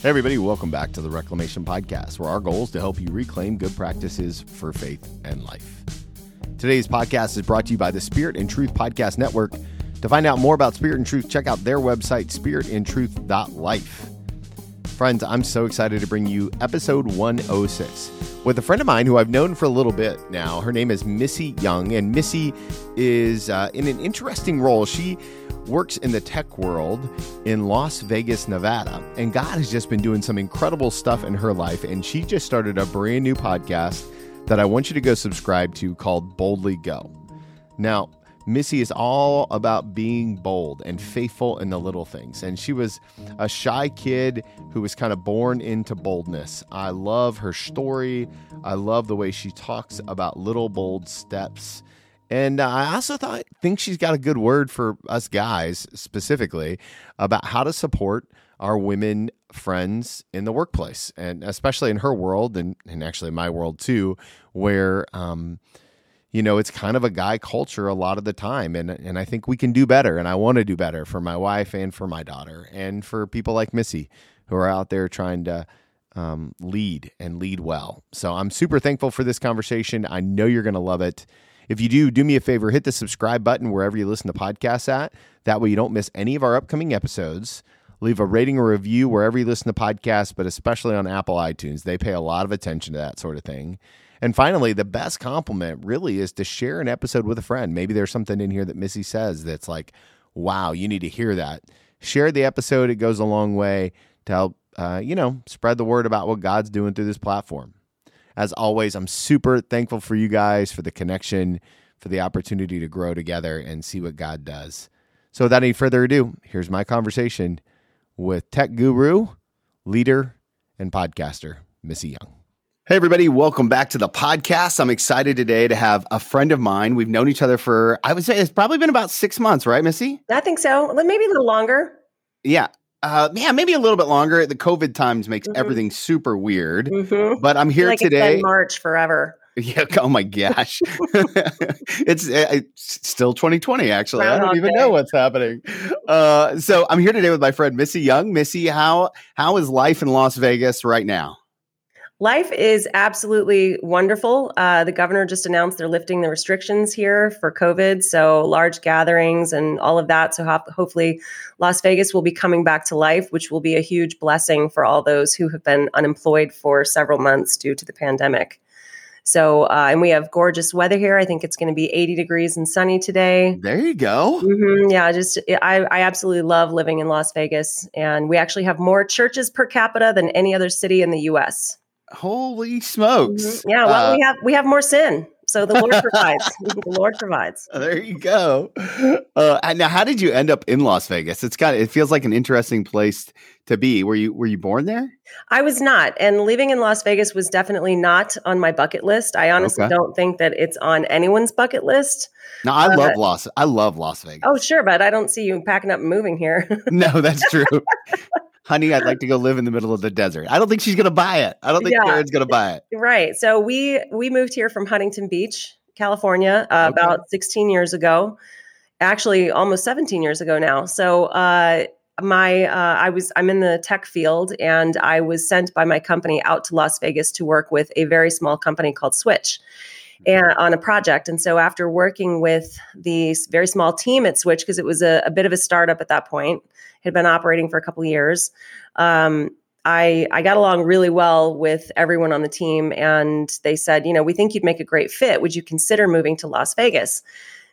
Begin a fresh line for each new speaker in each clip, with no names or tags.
Hey, everybody, welcome back to the Reclamation Podcast, where our goal is to help you reclaim good practices for faith and life. Today's podcast is brought to you by the Spirit and Truth Podcast Network. To find out more about Spirit and Truth, check out their website, spiritandtruth.life. Friends, I'm so excited to bring you episode 106 with a friend of mine who I've known for a little bit now. Her name is Missy Young, and Missy is uh, in an interesting role. She works in the tech world in Las Vegas, Nevada. And God has just been doing some incredible stuff in her life. And she just started a brand new podcast that I want you to go subscribe to called Boldly Go. Now, Missy is all about being bold and faithful in the little things. And she was a shy kid who was kind of born into boldness. I love her story. I love the way she talks about little bold steps. And uh, I also thought, think she's got a good word for us guys specifically about how to support our women friends in the workplace, and especially in her world, and, and actually my world too, where um, you know it's kind of a guy culture a lot of the time, and and I think we can do better, and I want to do better for my wife and for my daughter, and for people like Missy who are out there trying to um, lead and lead well. So I'm super thankful for this conversation. I know you're going to love it. If you do, do me a favor, hit the subscribe button wherever you listen to podcasts at. That way you don't miss any of our upcoming episodes. Leave a rating or review wherever you listen to podcasts, but especially on Apple iTunes. They pay a lot of attention to that sort of thing. And finally, the best compliment really is to share an episode with a friend. Maybe there's something in here that Missy says that's like, wow, you need to hear that. Share the episode. It goes a long way to help, uh, you know, spread the word about what God's doing through this platform. As always, I'm super thankful for you guys, for the connection, for the opportunity to grow together and see what God does. So, without any further ado, here's my conversation with tech guru, leader, and podcaster, Missy Young. Hey, everybody, welcome back to the podcast. I'm excited today to have a friend of mine. We've known each other for, I would say, it's probably been about six months, right, Missy?
I think so. Maybe a little longer.
Yeah. Uh, yeah, maybe a little bit longer. The COVID times makes mm-hmm. everything super weird. Mm-hmm. But I'm here
like
today.
March forever.
Yeah. Oh my gosh. it's, uh, it's, still 2020. Actually, I don't even day. know what's happening. Uh, so I'm here today with my friend Missy Young. Missy, how how is life in Las Vegas right now?
Life is absolutely wonderful. Uh, the governor just announced they're lifting the restrictions here for COVID, so large gatherings and all of that. So ho- hopefully, Las Vegas will be coming back to life, which will be a huge blessing for all those who have been unemployed for several months due to the pandemic. So, uh, and we have gorgeous weather here. I think it's going to be 80 degrees and sunny today.
There you go.
Mm-hmm. Yeah, just I, I absolutely love living in Las Vegas, and we actually have more churches per capita than any other city in the U.S.
Holy smokes!
Mm-hmm. Yeah, well, uh, we have we have more sin, so the Lord provides. the Lord provides.
There you go. Uh, now, how did you end up in Las Vegas? It's got it feels like an interesting place to be. Were you were you born there?
I was not, and living in Las Vegas was definitely not on my bucket list. I honestly okay. don't think that it's on anyone's bucket list.
No, I uh, love Las. I love Las Vegas.
Oh, sure, but I don't see you packing up and moving here.
no, that's true honey, I'd like to go live in the middle of the desert. I don't think she's going to buy it. I don't think yeah. Karen's going to buy it.
Right. So we we moved here from Huntington Beach, California, uh, okay. about 16 years ago. Actually, almost 17 years ago now. So uh, my uh, I was I'm in the tech field, and I was sent by my company out to Las Vegas to work with a very small company called Switch and on a project. And so after working with the very small team at Switch, because it was a, a, bit of a startup at that point, had been operating for a couple years. Um, I, I got along really well with everyone on the team, and they said, you know, we think you'd make a great fit. Would you consider moving to Las Vegas?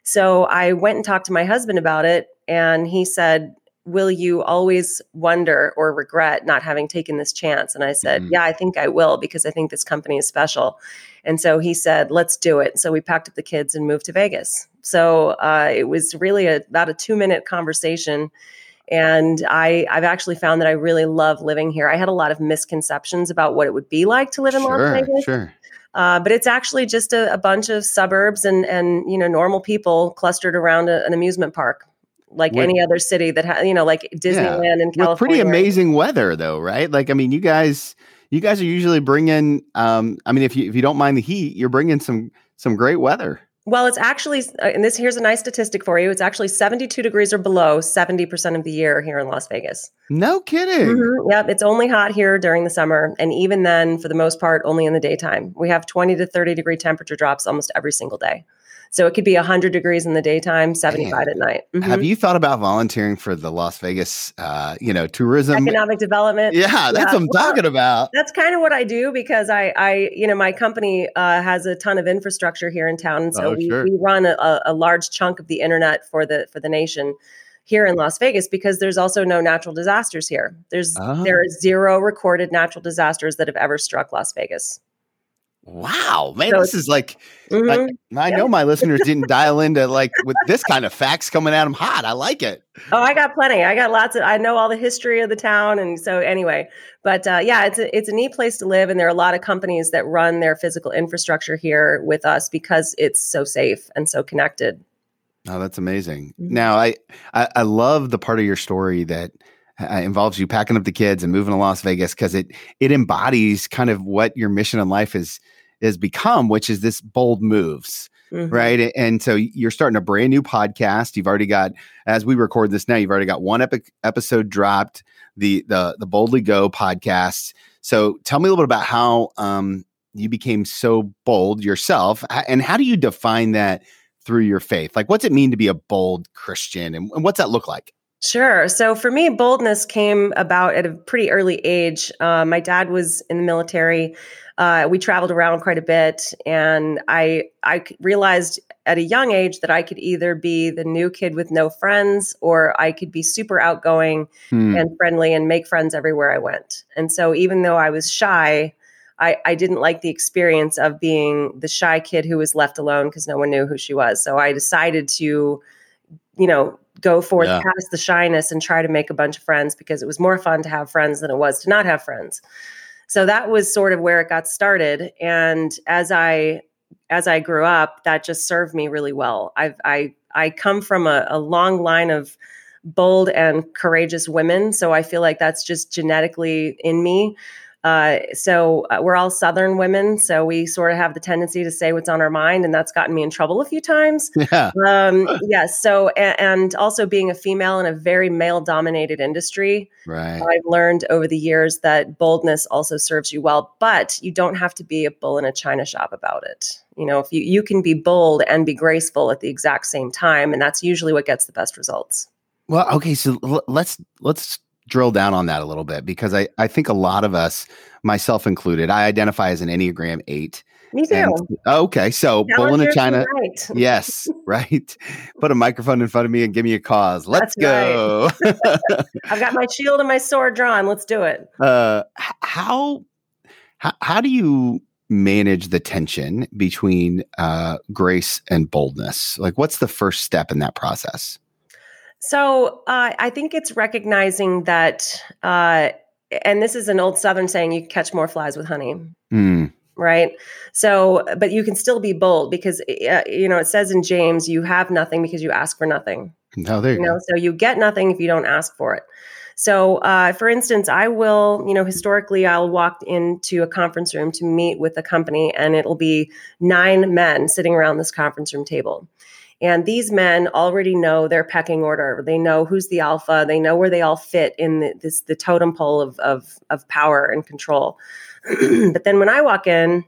So I went and talked to my husband about it, and he said, will you always wonder or regret not having taken this chance? And I said, mm-hmm. yeah, I think I will because I think this company is special. And so he said, let's do it. So we packed up the kids and moved to Vegas. So uh, it was really a, about a two minute conversation. And I, I've actually found that I really love living here. I had a lot of misconceptions about what it would be like to live in
sure,
Las Vegas.
Sure.
Uh, but it's actually just a, a, bunch of suburbs and and you know normal people clustered around a, an amusement park like with, any other city that has, you know, like Disneyland yeah, in California.
Pretty amazing weather, though, right? Like, I mean, you guys, you guys are usually bringing. Um, I mean, if you if you don't mind the heat, you're bringing some some great weather.
Well, it's actually, uh, and this here's a nice statistic for you. It's actually 72 degrees or below 70% of the year here in Las Vegas.
No kidding.
Mm-hmm. Yep. It's only hot here during the summer. And even then, for the most part, only in the daytime. We have 20 to 30 degree temperature drops almost every single day. So it could be 100 degrees in the daytime, 75 Man. at night.
Mm-hmm. Have you thought about volunteering for the Las Vegas, uh, you know, tourism
economic development?
Yeah, that's yeah. what I'm well, talking about.
That's kind of what I do because I, I, you know, my company uh, has a ton of infrastructure here in town, and so oh, we, sure. we run a, a large chunk of the internet for the for the nation here in Las Vegas because there's also no natural disasters here. There's oh. there are zero recorded natural disasters that have ever struck Las Vegas.
Wow, man, so, this is like mm-hmm. I, I know my listeners didn't dial into like with this kind of facts coming at them hot. I like it.
Oh, I got plenty. I got lots of. I know all the history of the town, and so anyway. But uh, yeah, it's a it's a neat place to live, and there are a lot of companies that run their physical infrastructure here with us because it's so safe and so connected.
Oh, that's amazing. Mm-hmm. Now, I, I I love the part of your story that uh, involves you packing up the kids and moving to Las Vegas because it it embodies kind of what your mission in life is has become, which is this bold moves. Mm-hmm. Right. And so you're starting a brand new podcast. You've already got, as we record this now, you've already got one epic episode dropped, the the the Boldly Go podcast. So tell me a little bit about how um, you became so bold yourself, and how do you define that through your faith? Like, what's it mean to be a bold Christian, and, and what's that look like?
Sure. So for me, boldness came about at a pretty early age. Uh, my dad was in the military uh, we traveled around quite a bit, and I I realized at a young age that I could either be the new kid with no friends, or I could be super outgoing hmm. and friendly and make friends everywhere I went. And so, even though I was shy, I, I didn't like the experience of being the shy kid who was left alone because no one knew who she was. So I decided to, you know, go forth yeah. past the shyness and try to make a bunch of friends because it was more fun to have friends than it was to not have friends. So that was sort of where it got started. And as i as i grew up that just served me really well. I've i i come from a, a long line of bold and courageous women. So i feel like that's just genetically in me uh, so uh, we're all Southern women, so we sort of have the tendency to say what's on our mind, and that's gotten me in trouble a few times. Yeah. Um, yes. So, and, and, also being a female in a very male-dominated industry,
right?
I've learned over the years that boldness also serves you well, but you don't have to be a bull in a china shop about it. You know, if you you can be bold and be graceful at the exact same time, and that's usually what gets the best results.
Well, okay, so l- let's let's drill down on that a little bit because I, I think a lot of us, myself included, I identify as an Enneagram eight.
Me too. And,
okay, so bull in a China. Right. Yes, right. Put a microphone in front of me and give me a cause. Let's That's go.
Right. I've got my shield and my sword drawn. Let's do it.
Uh, how how how do you manage the tension between uh, grace and boldness? Like, what's the first step in that process?
So uh, I think it's recognizing that, uh, and this is an old Southern saying: you catch more flies with honey. Mm. Right. So, but you can still be bold because uh, you know it says in James, "You have nothing because you ask for nothing."
No, there you, you know.
So you get nothing if you don't ask for it. So, uh, for instance, I will, you know, historically, I'll walk into a conference room to meet with a company, and it'll be nine men sitting around this conference room table. And these men already know their pecking order. They know who's the alpha. They know where they all fit in the, this the totem pole of of, of power and control. but then when I walk in,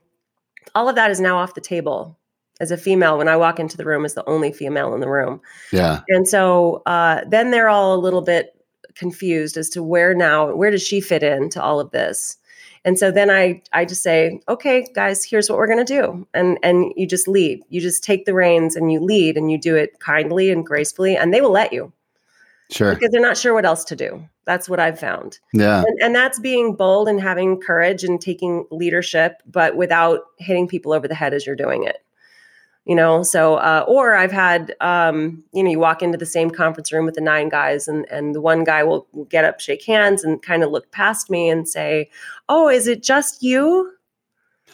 all of that is now off the table. As a female, when I walk into the room, as the only female in the room.
Yeah.
And so uh, then they're all a little bit confused as to where now where does she fit into all of this and so then I I just say, okay, guys, here's what we're gonna do, and and you just lead. You just take the reins and you lead, and you do it kindly and gracefully, and they will let you.
Sure.
Because they're not sure what else to do. That's what I've found.
Yeah.
And, and, that's being bold and having courage and taking leadership, but without hitting people over the head as you're doing it you know so uh, or i've had um, you know you walk into the same conference room with the nine guys and and the one guy will get up shake hands and kind of look past me and say oh is it just you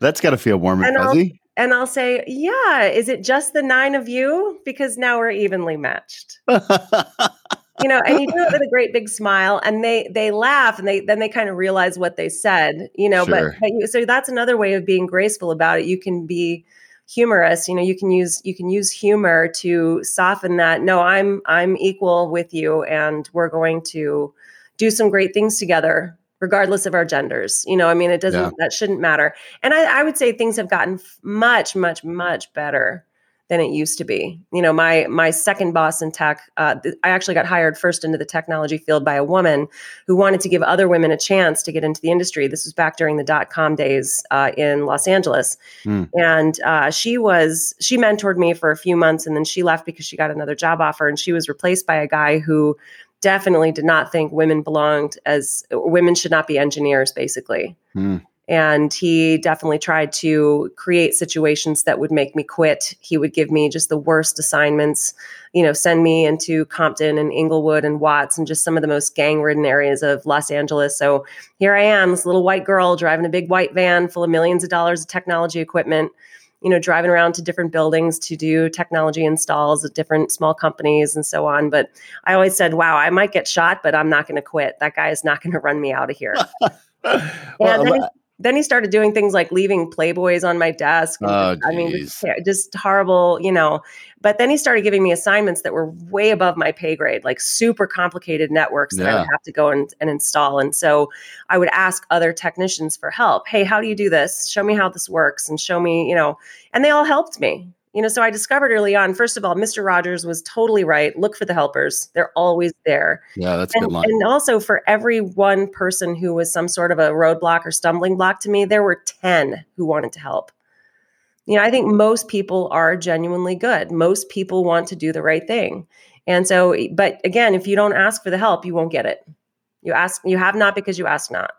that's got to feel warm and, and fuzzy
I'll, and I'll say, yeah, is it just the nine of you? Because now we're evenly matched. you know, and you do it with a great big smile, and they they laugh, and they then they kind of realize what they said, you know. Sure. But, but you, so that's another way of being graceful about it. You can be humorous you know you can use you can use humor to soften that no i'm i'm equal with you and we're going to do some great things together regardless of our genders you know i mean it doesn't yeah. that shouldn't matter and I, I would say things have gotten much much much better than it used to be. You know, my my second boss in tech, uh, th- I actually got hired first into the technology field by a woman who wanted to give other women a chance to get into the industry. This was back during the dot com days uh, in Los Angeles, mm. and uh, she was she mentored me for a few months, and then she left because she got another job offer, and she was replaced by a guy who definitely did not think women belonged as women should not be engineers, basically. Mm and he definitely tried to create situations that would make me quit. He would give me just the worst assignments you know send me into compton and inglewood and watts and just some of the most gang ridden areas of los angeles. So here i am this little white girl driving a big white van full of millions of dollars of technology equipment you know driving around to different buildings to do technology installs at different small companies and so on. But i always said wow i might get shot but i'm not going to quit. That guy is not going to run me out of here. Well, then he started doing things like leaving playboys on my desk
oh,
i mean just, just, horrible you know. But then he started giving me assignments that were way above my pay grade like super complicated networks that i would have to go and, and install. And so i would ask other technicians for help. Hey how do you do this? Show me how this works and show me you know. And they all helped me you know, so I discovered early on, first of all, Mr. Rogers was totally right. Look for the helpers. They're always there.
Yeah, that's
and,
good line.
And also for every one person who was some sort of a roadblock or stumbling block to me, there were 10 who wanted to help. You know, I think most people are genuinely good. Most people want to do the right thing. And so, but again, if you don't ask for the help, you won't get it. You ask, you have not because you ask not.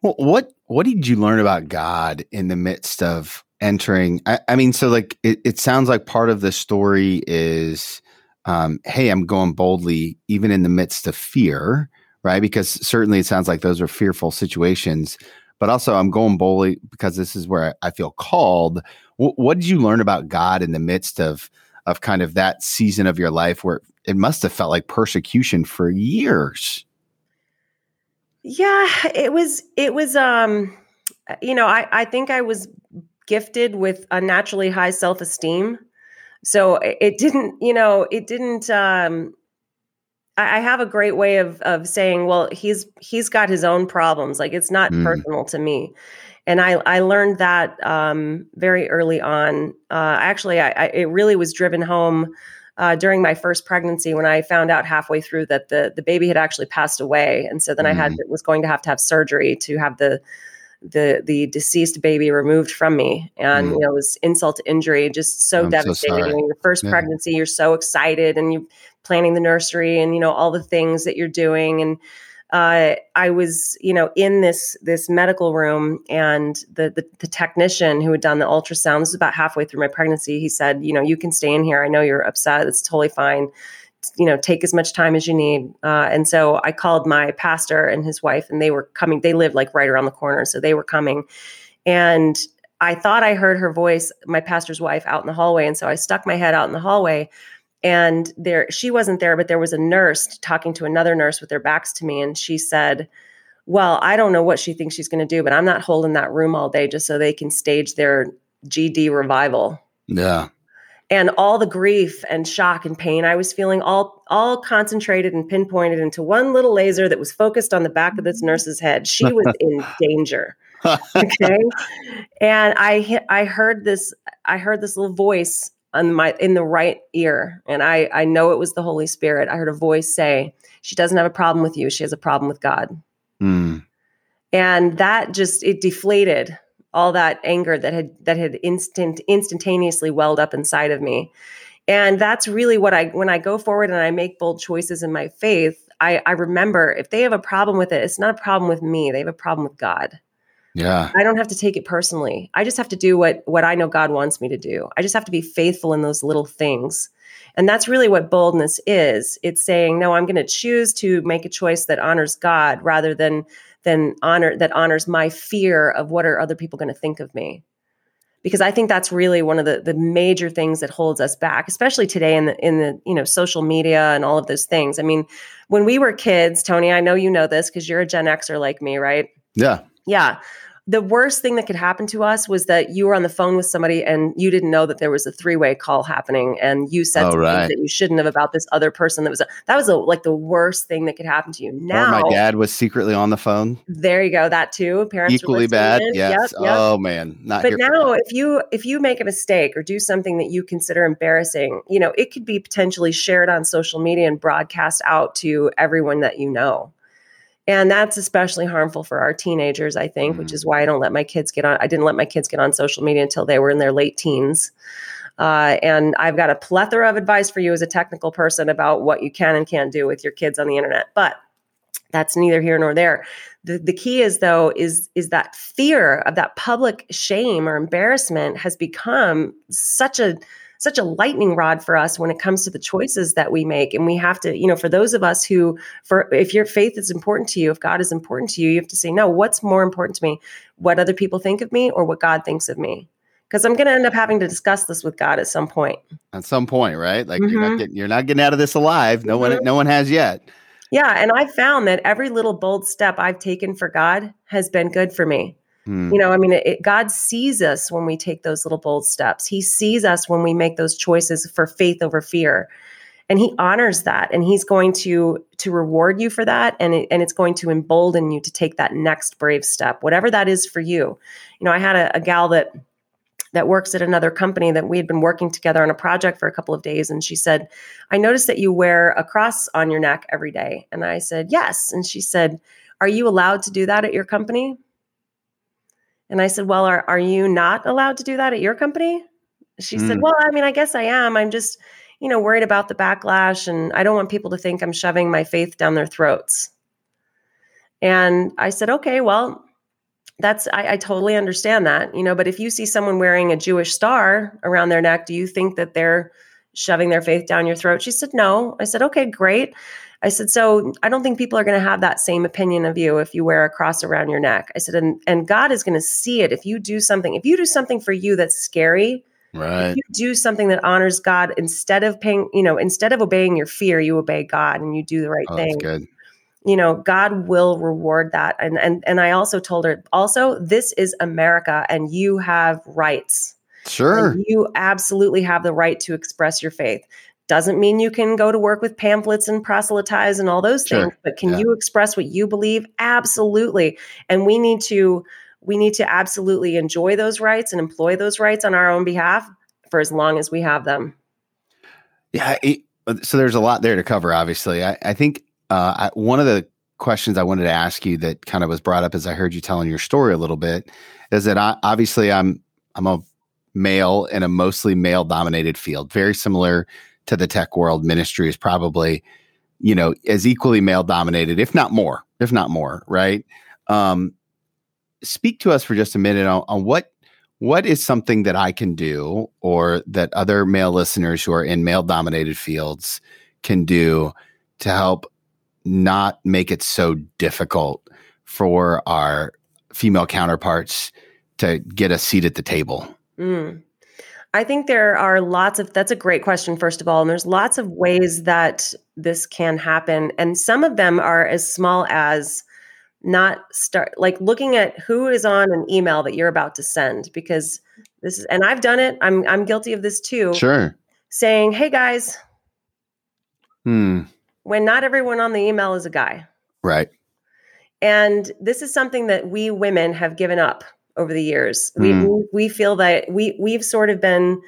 Well, what what did you learn about God in the midst of entering I, I, mean so like it, it sounds like part of the story is um, hey i'm going boldly even in the midst of fear right? Because certainly it sounds like those are fearful situations but also i'm going boldly because this is where i, I feel called. W- what did you learn about god in the midst of of kind of that season of your life where it must have felt like persecution for years?
Yeah it was it was um you know i i think i was gifted with unnaturally high self esteem. So it didn't, you know, it didn't. Um, I, have a great way of of saying, well, he's he's got his own problems. Like it's not mm. personal to me. And I, I learned that um, very early on. Uh, actually, I, I, it really was driven home uh, during my first pregnancy when I found out halfway through that the the baby had actually passed away, and so then mm. I had mm. was going to have to have surgery to have the the the deceased baby removed from me and mm. you know it was insult to injury just so I'm devastating so your first yeah. pregnancy you're so excited and you're planning the nursery and you know all the things that you're doing and uh, I was, you know, in this this medical room, and the, the, the technician who had done the ultrasound. This was about halfway through my pregnancy. He said, "You know, you can stay in here. I know you're upset. It's totally fine you know take as much time as you need. Uh, and so i called my pastor and his wife and they were coming they lived like right around the corner so they were coming. And i thought i heard her voice my pastor's wife out in the hallway and so i stuck my head out in the hallway and there she wasn't there but there was a nurse talking to another nurse with their backs to me and she said well i don't know what she thinks she's going to do but i'm not holding that room all day just so they can stage their gd revival.
Yeah
and all the grief and shock and pain I was feeling all all concentrated and pinpointed into one little laser that was focused on the back of this nurse's head. She was in danger. okay. and I I heard this I heard this little voice on my in the right ear and I I know it was the Holy Spirit. I heard a voice say, "She doesn't have a problem with you. She has a problem with God." Mm. And that just it deflated all that anger that had that had instant instantaneously welled up inside of me. And that's really what i when i go forward and i make bold choices in my faith i i remember if they have a problem with it it's not a problem with me they have a problem with god.
Yeah.
I don't have to take it personally. I just have to do what what i know god wants me to do. I just have to be faithful in those little things. And that's really what boldness is. It's saying no i'm going to choose to make a choice that honors god rather than than honor that honors my fear of what are other people going to think of me. Because i think that's really one of the the major things that holds us back especially today in the in the you know social media and all of those things. I mean when we were kids tony i know you know this because you're a gen xer like me right?
Yeah.
Yeah the worst thing that could happen to us was that you were on the phone with somebody and you didn't know that there was a three-way call happening and you said
Oh, right.
that you shouldn't have about this other person that was a, that was a, like the worst thing that could happen to you
Or
now
my dad was secretly on the phone.
there you go that too parents
Equally bad. Yes.
Yep, yep.
Oh man. Not
but now if you if you make a mistake or do something that you consider embarrassing you know it could be potentially shared on social media and broadcast out to everyone that you know and that's especially harmful for our teenagers i think which
Mm.
is why i don't let my kids get on i didn't let my kids get on social media until they were in their late teens uh, and i've got a plethora of advice for you as a technical person about what you can and can't do with your kids on the internet but that's neither here nor there the, the key is though is is that fear of that public shame or embarrassment has become such a such a lightning rod for us when it comes to the choices that we make and we have to you know for those of us who for if your faith is important to you if god is important to you you have to say no what's more important to me what other people think of me or what god thinks of me because i'm going to end up having to discuss this with god at some point
At some point, right? Like you're
Mhm.
not getting you're not getting out of this alive. No one
Mhm.
no one has yet.
yeah and i've found that every little bold step i've taken for god has been good for me
Hmm.
You know, I mean, it, it- God sees us when we take those little bold steps. He sees us when we make those choices for faith over fear, and He honors that. And He's going to to reward you for that, and it, and it's going to embolden you to take that next brave step, whatever that is for you. You know, I had a, a gal that that works at another company that we had been working together on a project for a couple of days, and she said, "I noticed that you wear a cross on your neck every day." And I said, "Yes," and she said, "Are you allowed to do that at your company?" And I said, Well, are, are you not allowed to do that at your company? She said,
Mm.
Well, I mean, I guess I am. I'm just, you know, worried about the backlash and I don't want people to think I'm shoving my faith down their throats. And I said, Okay, well, that's, I, I totally understand that, you know, but if you see someone wearing a Jewish star around their neck, do you think that they're shoving their faith down your throat? She said, No. I said, Okay, great. I said, so I don't think people are going to have that same opinion of you if you wear a cross around your neck. I said, and, and God is going to see it if you do something. If you do something for you that's scary,
Right.
if you do something that honors God instead of paying, you know, instead of obeying your fear, you obey God and you do the right
Oh, that's
thing.
good.
You know, God will reward that. And and and I also told her, also, this is America and you have rights.
Sure.
And you absolutely have the right to express your faith. Doesn't mean you can go to work with pamphlets and proselytize and all those
Sure.
things, but can
Yeah.
you express what you believe? Absolutely. And we need to we need to absolutely enjoy those rights and employ those rights on our own behalf for as long as we have them.
Yeah. it- so there's a lot there to cover. Obviously, I, I think uh, I, one of the questions I wanted to ask you that kind of was brought up as I heard you telling your story a little bit is that I, obviously I'm I'm a male in a mostly male dominated field, very similar to the tech world. Ministry is probably you know as equally male dominated, if not more, if not more, right? Um, speak to us for just a minute on, on what what is something that I can do or that other male listeners who are in male dominated fields can do to help not make it so difficult for our female counterparts to get a seat at the table?
Mm. I think there are lots of, that's a great question, first of all. And there's lots of ways that this can happen. And some of them are as small as not start, like looking at who is on an email that you're about to send, because this is, and I've done it, I'm, I'm guilty of this too,
Sure.
saying, hey guys,
Hmm.
when not everyone on the email is a guy.
Right.
And this is something that we women have given up over the years.
Mm.
We we feel that we we've sort of been,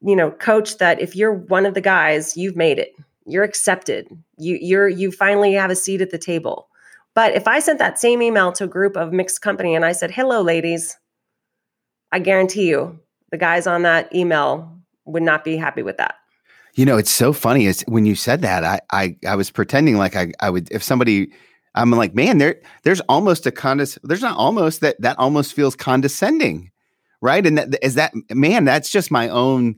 you know, coached that if you're one of the guys, you've made it. You're accepted. You you're you finally have a seat at the table. But if I sent that same email to a group of mixed company and I said, "Hello, ladies," I guarantee you, the guys on that email would not be happy with that.
You know, it's so funny. It's when you said that, I I, I was pretending like I, I would if somebody I'm like, man, there there's almost a condes there's not almost that that almost feels condescending. Right. And that is that man, that's just my own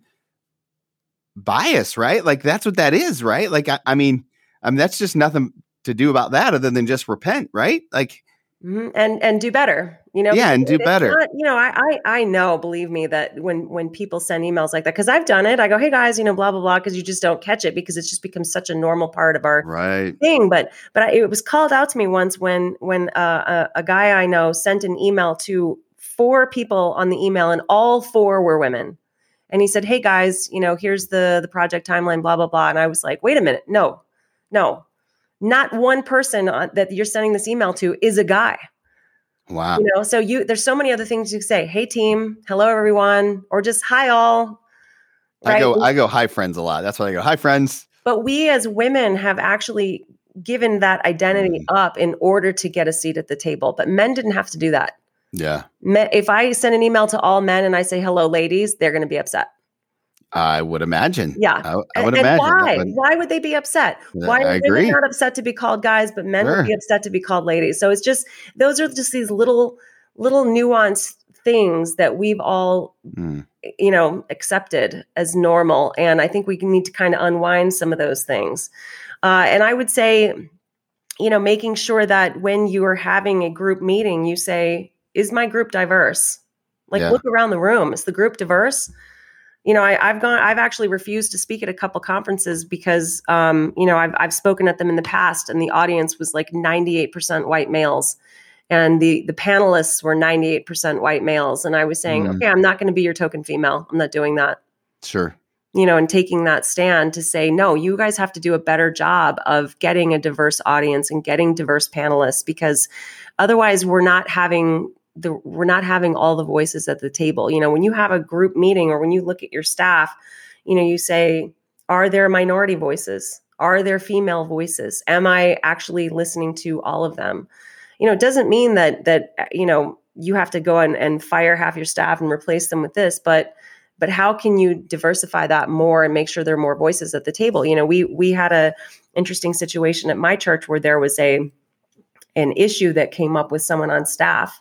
bias, right? Like that's what that is, right? Like I, I mean, I mean that's just nothing to do about that other than just repent, right? Like
Mm-hmm. And and do better, you know.
Yeah, and do better.
Not, you know, I, I I know, believe me, that when when people send emails like that, because I've done it, I go, hey guys, you know, blah blah blah, because you just don't catch it because it's just become such a normal part of our
right
thing. But but I, it was called out to me once when when uh, a, a guy I know sent an email to four people on the email, and all four were women. And he said, hey guys, you know, here's the the project timeline, blah blah blah. And I was like, wait a minute, no, no, not one person that you're sending this email to is a guy.
Wow.
You know, so you there's so many other things you can say. Hey team, hello everyone, or just hi all.
Right? I go I go hi friends a lot. That's why I go hi friends.
But we as women have actually given that identity mm. up in order to get a seat at the table. But men didn't have to do that.
Yeah.
If I send an email to all men and I say hello ladies, they're going to be upset.
I would imagine.
Yeah,
I, I would
and,
imagine.
why? Would, why would they be upset? Why are women not upset to be called guys, but men sure. would be upset to be called ladies? So it's just those are just these little little nuanced things that we've all mm. you know accepted as normal, and I think we need to kind of unwind some of those things. Uh, and I would say, you know, making sure that when you are having a group meeting, you say, "Is my group diverse?" Like, yeah. look around the room. Is the group diverse? You know, I, have gone, I've actually refused to speak at a couple conferences because, um, you know, I've, I've spoken at them in the past and the audience was like 98% white males and the, the panelists were 98% white males. And I was saying, mm. okay, I'm not going to be your token female. I'm not doing that.
Sure.
You know, and taking that stand to say, no, you guys have to do a better job of getting a diverse audience and getting diverse panelists because otherwise we're not having the we're not having all the voices at the table. You know, when you have a group meeting or when you look at your staff, you know, you say, are there minority voices? Are there female voices? Am I actually listening to all of them? You know, it doesn't mean that that uh, you know you have to go and, and fire half your staff and replace them with this, but but how can you diversify that more and make sure there are more voices at the table? You know, we we had a interesting situation at my church where there was a an issue that came up with someone on staff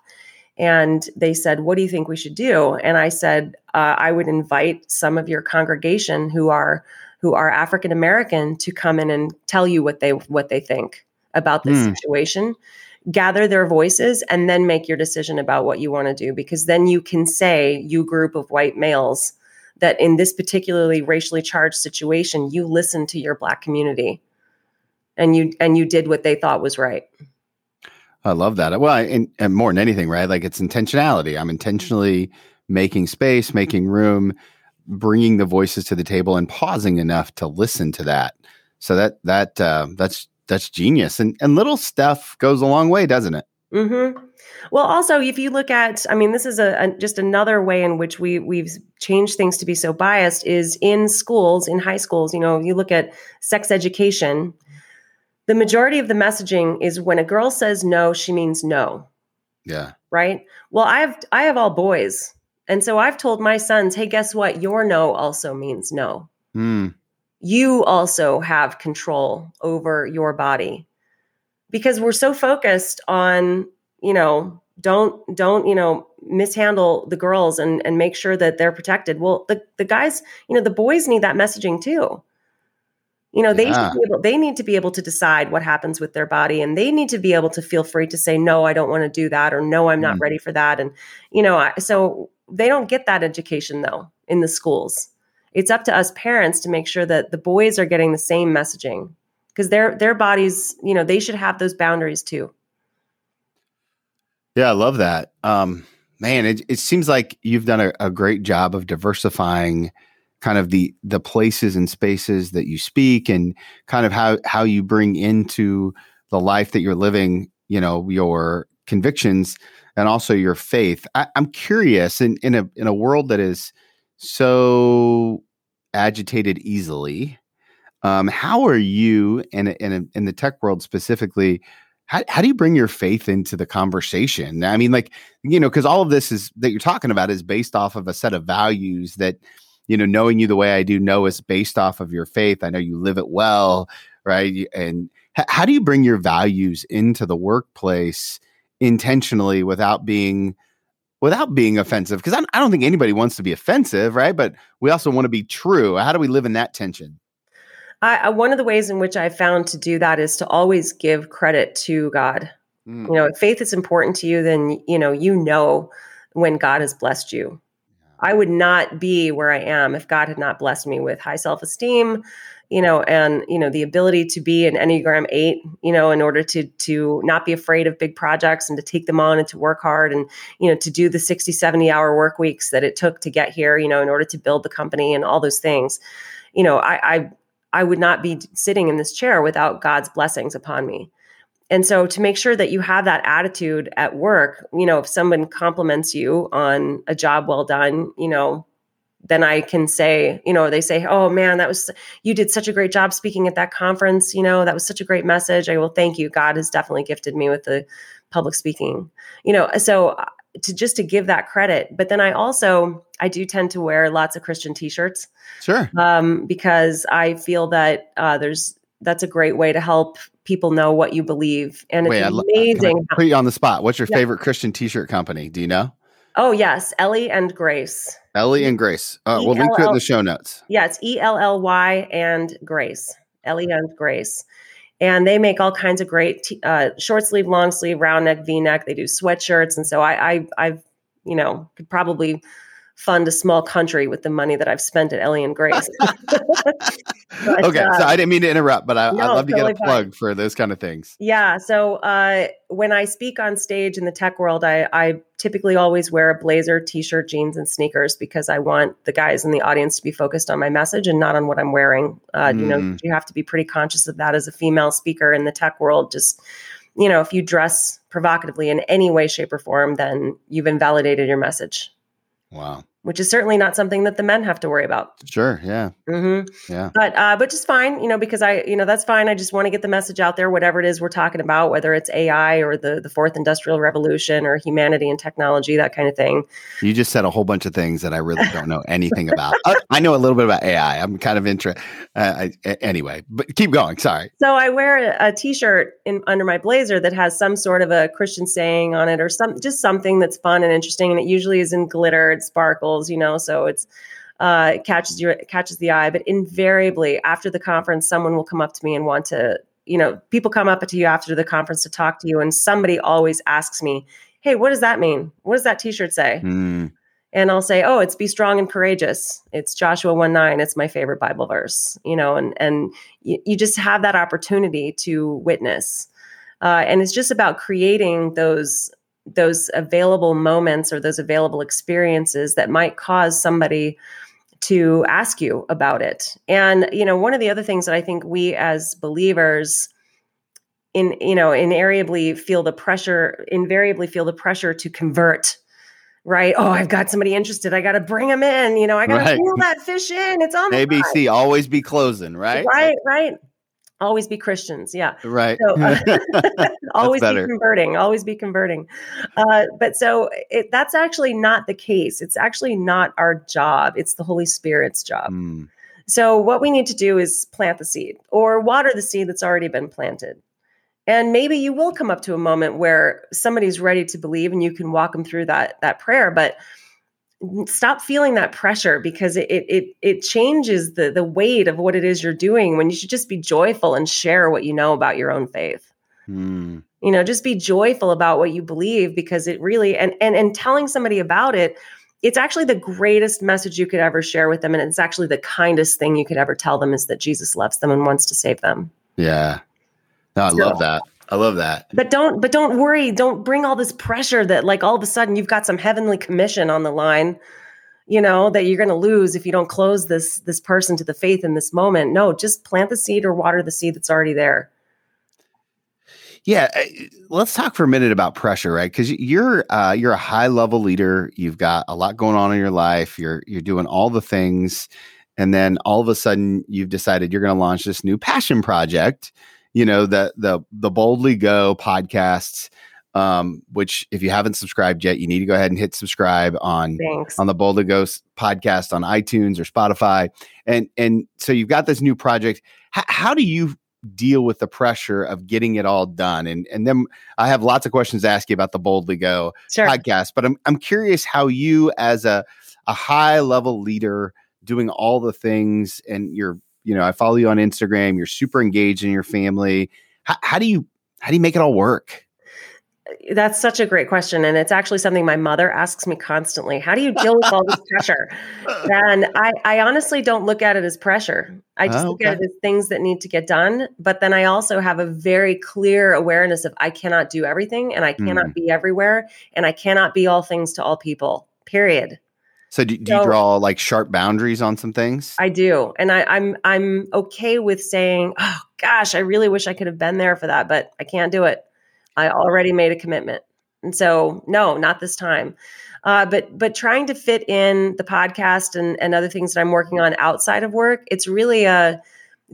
and they said, What do you think we should do? And I said, uh, I would invite some of your congregation who are who are African American to come in and tell you what they what they think about this mm. situation gather their voices and then make your decision about what you want to do because then you can say you group of white males that in this particularly racially charged situation you listened to your black community and you and you did what they thought was right
I love that. Well, and, and more than anything, right? Like it's intentionality. I'm intentionally making space, making room, bringing the voices to the table, and pausing enough to listen to that. So that that uh, that's that's genius. And and little stuff goes a long way, doesn't it?
Mm-hmm. Well, also, if you look at, I mean, this is a, a, just another way in which we we've changed things to be so biased. Is in schools, in high schools. You know, you look at sex education the majority of the messaging is when a girl says no, she means no.
Yeah.
Right? Well, I have I have all boys. And so I've told my sons, "Hey, guess what? Your no also means no."
Mm.
You also have control over your body. Because we're so focused on, you know, don't don't, you know, mishandle the girls and and make sure that they're protected. Well, the the guys, you know, the boys need that messaging too. You know, they yeah. able, they need to be able to decide what happens with their body, and they need to be able to feel free to say, "No, I don't want to do that," or "No, I'm not mm. ready for that." And you know, I, so they don't get that education though in the schools. It's up to us parents to make sure that the boys are getting the same messaging because their their bodies, you know, they should have those boundaries too.
Yeah, I love that. Um, man, it, it seems like you've done a, a great job of diversifying kind of the the places and spaces that you speak and kind of how how you bring into the life that you're living you know your convictions and also your faith. I, am curious in in a in a world that is so agitated easily um, how are you in in, in the tech world specifically how, how do you bring your faith into the conversation? I mean like you know because all of this is that you're talking about is based off of a set of values that you know, knowing you the way I do know is based off of your faith. I know you live it well, right? And h- how do you bring your values into the workplace intentionally without being without being offensive? Because I, I don't think anybody wants to be offensive, right? But we also want to be true. How do we live in that tension?
I, one of the ways in which I found to do that is to always give credit to God Mm. You know, if faith is important to you, then you know you know when God has blessed you. I would not be where I am if God had not blessed me with high self esteem, you know, and you know the ability to be an Enneagram eight, you know, in order to to not be afraid of big projects and to take them on and to work hard and you know to do the 60, 70 hour work weeks that it took to get here, you know, in order to build the company and all those things. You know, I I, I would not be sitting in this chair without God's blessings upon me. And so to make sure that you have that attitude at work, you know, if someone compliments you on a job well done, you know, then I can say, you know, they say, "Oh man, that was you did such a great job speaking at that conference, you know, that was such a great message." I will thank you. God has definitely gifted me with the public speaking. You know, so uh, to just to give that credit, but then I also I do tend to wear lots of Christian t-shirts.
Sure.
Um, because I feel that uh, there's that's a great way to help people know what you believe. And Wait, it's amazing.
put you on the spot. What's your yeah. favorite Christian t-shirt company? Do you know?
Oh yes, Elly and Grace.
Elly and Grace. Uh, we'll link to it in the show notes.
Yeah, it's E L L Y and Grace. Elly and Grace. And they make all kinds of great t- uh, short sleeve, long sleeve, round neck, V neck. They do sweatshirts, and so I, I, I've, you know, could probably fund a small country with the money that I've spent at Elly and Grace.
but, okay, uh, so I didn't mean to interrupt, but I, would love to totally get a plug fine. for those kind of things.
Yeah, so uh, when I speak on stage in the tech world, I, I typically always wear a blazer, t-shirt, jeans, and sneakers because I want the guys in the audience to be focused on my message and not on what I'm wearing. Uh, mm. You know, mm. you have to be pretty conscious of that as a female speaker in the tech world. Just you know, if you dress provocatively in any way, shape, or form, then you've invalidated your message.
Wow
which is certainly not something that the men have to worry about.
Sure. Yeah.
Mm-hmm. Yeah. But uh, but just fine, you know, because I, you know, that's fine. I just want to get the message out there, whatever it is we're talking about, whether it's AI or the the fourth industrial revolution or humanity and technology, that kind of thing.
You just said a whole bunch of things that I really don't know anything about. I, I, know a little bit about AI. I'm kind of interested. Uh, anyway, but keep going. Sorry.
So I wear a, t-shirt in under my blazer that has some sort of a Christian saying on it, or some just something that's fun and interesting, and it usually is in glitter, and it you know, so it's uh, it catches your catches the eye. But invariably, after the conference, someone will come up to me and want to, you know, people come up to you after the conference to talk to you, and somebody always asks me, "Hey, what does that mean? What does that T-shirt say?" Mm. And I'll say, "Oh, it's be strong and courageous." It's Joshua one nine. It's my favorite Bible verse, you know, and and you, you just have that opportunity to witness, uh, and it's just about creating those those available moments or those available experiences that might cause somebody to ask you about it. And you know, one of the other things that I think we as believers in you know invariably feel the pressure invariably feel the pressure to convert right? Oh i've got somebody interested. I got to bring them in you know i got to right. reel that fish in. It's on
abc always be closing right?
Right right always be Christians. Yeah.
Right. So, uh,
always be converting, always be converting. Uh, but so it, that's actually not the case. It's actually not our job. It's the Holy Spirit's job. Mm. So what we need to do is plant the seed or water the seed that's already been planted. And maybe you will come up to a moment where somebody's ready to believe and you can walk them through that that prayer, but stop feeling that pressure because it it it changes the the weight of what it is you're doing when you should just be joyful and share what you know about your own faith. Mm. You know, just be joyful about what you believe because it really and and and telling somebody about it it's actually the greatest message you could ever share with them and it's actually the kindest thing you could ever tell them is that Jesus loves them and wants to save them.
Yeah. No, I so, love that. I love that.
But don't but don't worry, don't bring all this pressure that like all of a sudden you've got some heavenly commission on the line, you know, that you're going to lose if you don't close this this person to the faith in this moment. No, just plant the seed or water the seed that's already there.
Yeah, eh, let's talk for a minute about pressure, right? Because you're uh, you're a high level leader. You've got a lot going on in your life. You're you're doing all the things, and then all of a sudden you've decided you're going to launch this new passion project you know the the the boldly go podcasts um, which if you haven't subscribed yet, you need to go ahead and hit subscribe on
Thanks.
on the Boldly Go podcast on iTunes or Spotify. And and so you've got this new project. H- how do you deal with the pressure of getting it all done? And and then I have lots of questions to ask you about the Boldly Go sure. podcast. But I'm I'm curious how you as a a high level leader doing all the things and you're you know, I follow you on Instagram. You're super engaged in your family. How, how do you how do you make it all work?
that's such a great question. And it's actually something my mother asks me constantly. How do you deal with all this pressure? And I, I honestly don't look at it as pressure. I just oh, okay. look at it as things that need to get done. But then I also have a very clear awareness of I cannot do everything and I cannot mm. be everywhere and I cannot be all things to all people, period.
So do, do so, you draw like sharp boundaries on some things?
I do. And I, I'm I'm okay with saying, oh gosh, I really wish I could have been there for that, but I can't do it. I already made a commitment. And so, no, not this time. Uh, but but trying to fit in the podcast and, and other things that I'm working on outside of work, it's really a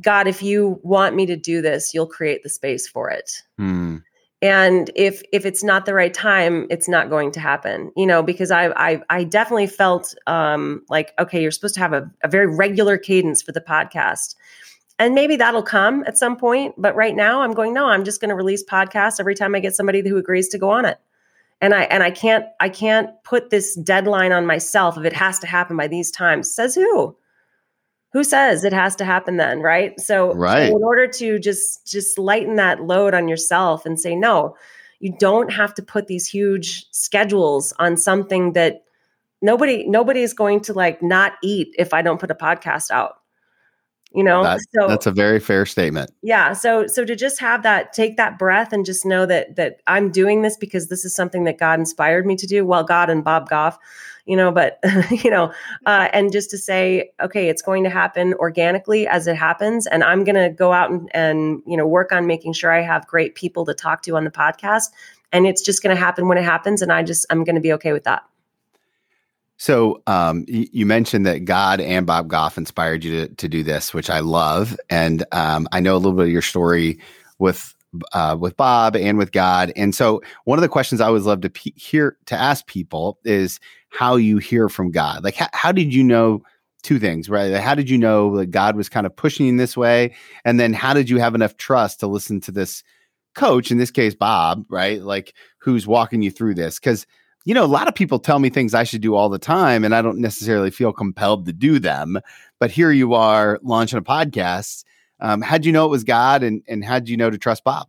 God, if you want me to do this, you'll create the space for it. Hmm. And if if it's not the right time, it's not going to happen. You know, because I I, I definitely felt um, like okay, you're supposed to have a, a very regular cadence for the podcast. And maybe that'll come at some point but right now i'm going no i'm just going to release podcasts every time i get somebody who agrees to go on it. And i and i can't i can't put this deadline on myself if it has to happen by these times. Says who who says it has to happen then right? So,
right.
so in order to just just lighten that load on yourself and say no you don't have to put these huge schedules on something that nobody nobody is going to like not eat if i don't put a podcast out. You know?
That, so that's a very fair statement.
Yeah. So so to just have that take that breath and just know that that i'm doing this because this is something that god inspired me to do. Well god and bob goff you know but you know uh, and just to say okay it's going to happen organically as it happens and i'm going to go out and, and you know work on making sure i have great people to talk to on the podcast and it's just going to happen when it happens and i just i'm going to be okay with that
so um, you mentioned that God and Bob Goff inspired you to, to do this, which I love, and um, I know a little bit of your story with uh, with Bob and with God. And so one of the questions I always love to pe- hear to ask people is how you hear from God. Like how, how did you know two things, right? How did you know that God was kind of pushing you this way, and then how did you have enough trust to listen to this coach, in this case Bob, right? Like who's walking you through this because you know, a lot of people tell me things I should do all the time, and I don't necessarily feel compelled to do them. But here you are launching a podcast. Um, how'd you know it was God, and and how'd you know to trust Bob?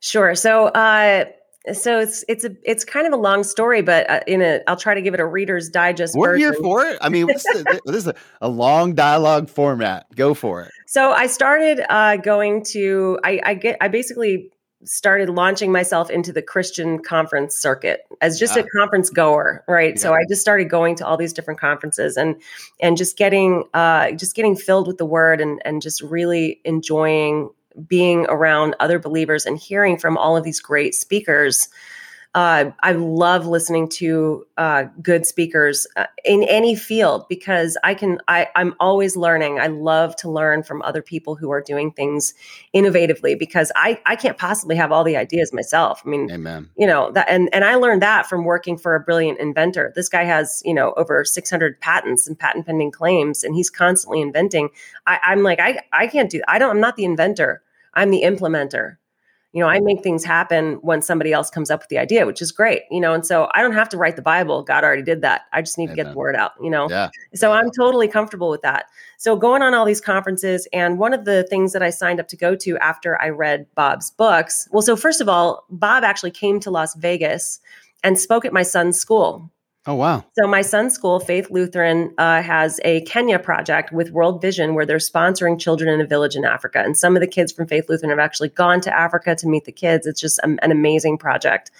Sure. So, uh, so it's it's a it's kind of a long story, but uh, in a I'll try to give it a Reader's Digest.
We're version. here for it. I mean, this, is, this is a, a, long dialogue format. Go for it.
So I started uh, going to I, I get I basically started launching myself into the Christian conference circuit as just a ah. conference goer, right? Yeah. So I just started going to all these different conferences and and just getting uh, just getting filled with the word and and just really enjoying being around other believers and hearing from all of these great speakers uh, I love listening to uh, good speakers uh, in any field because I can. I, I'm always learning. I love to learn from other people who are doing things innovatively because I I can't possibly have all the ideas myself. I mean,
Amen.
You know that, and and I learned that from working for a brilliant inventor. This guy has you know over 600 patents and patent pending claims, and he's constantly inventing. I, I'm like I I can't do. I don't. I'm not the inventor. I'm the implementer you know, I make things happen when somebody else comes up with the idea, which is great, you know, and so I don't have to write the Bible. God already did that. I just need Amen. to get the word out, you know?
Yeah.
So
yeah.
I'm totally comfortable with that. So going on all these conferences, and one of the things that I signed up to go to after I read Bob's books, well, so first of all, Bob actually came to Las Vegas and spoke at my son's school.
Oh, wow.
So, my son's school, Faith Lutheran, uh, has a Kenya project with World Vision where they're sponsoring children in a village in Africa. And some of the kids from Faith Lutheran have actually gone to Africa to meet the kids. It's just a, an amazing project.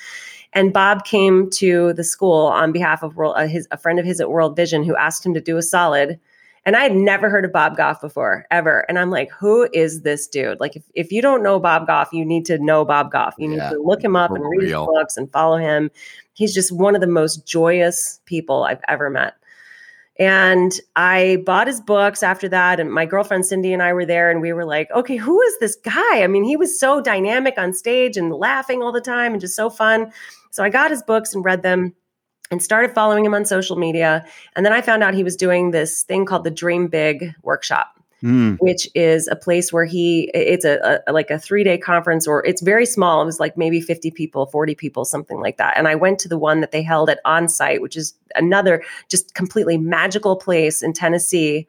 And Bob came to the school on behalf of World, uh, his, a friend of his at World Vision who asked him to do a solid. And I had never heard of Bob Goff before, ever. And I'm like, who is this dude? Like, if, if you don't know Bob Goff, you need to know Bob Goff. You need yeah, to look him up and read real. his books and follow him he's just one of the most joyous people I've ever met. And I bought his books after that. And my girlfriend Cindy and I were there, and we were like, okay, who is this guy? I mean, he was so dynamic on stage and laughing all the time and just so fun. So I got his books and read them and started following him on social media. And then I found out he was doing this thing called the Dream Big workshop mm. which is a place where he it's a, a like a three day conference or it's very small. It was like maybe 50 people, 40 people, something like that. And I went to the one that they held at onsite, which is another just completely magical place in Tennessee.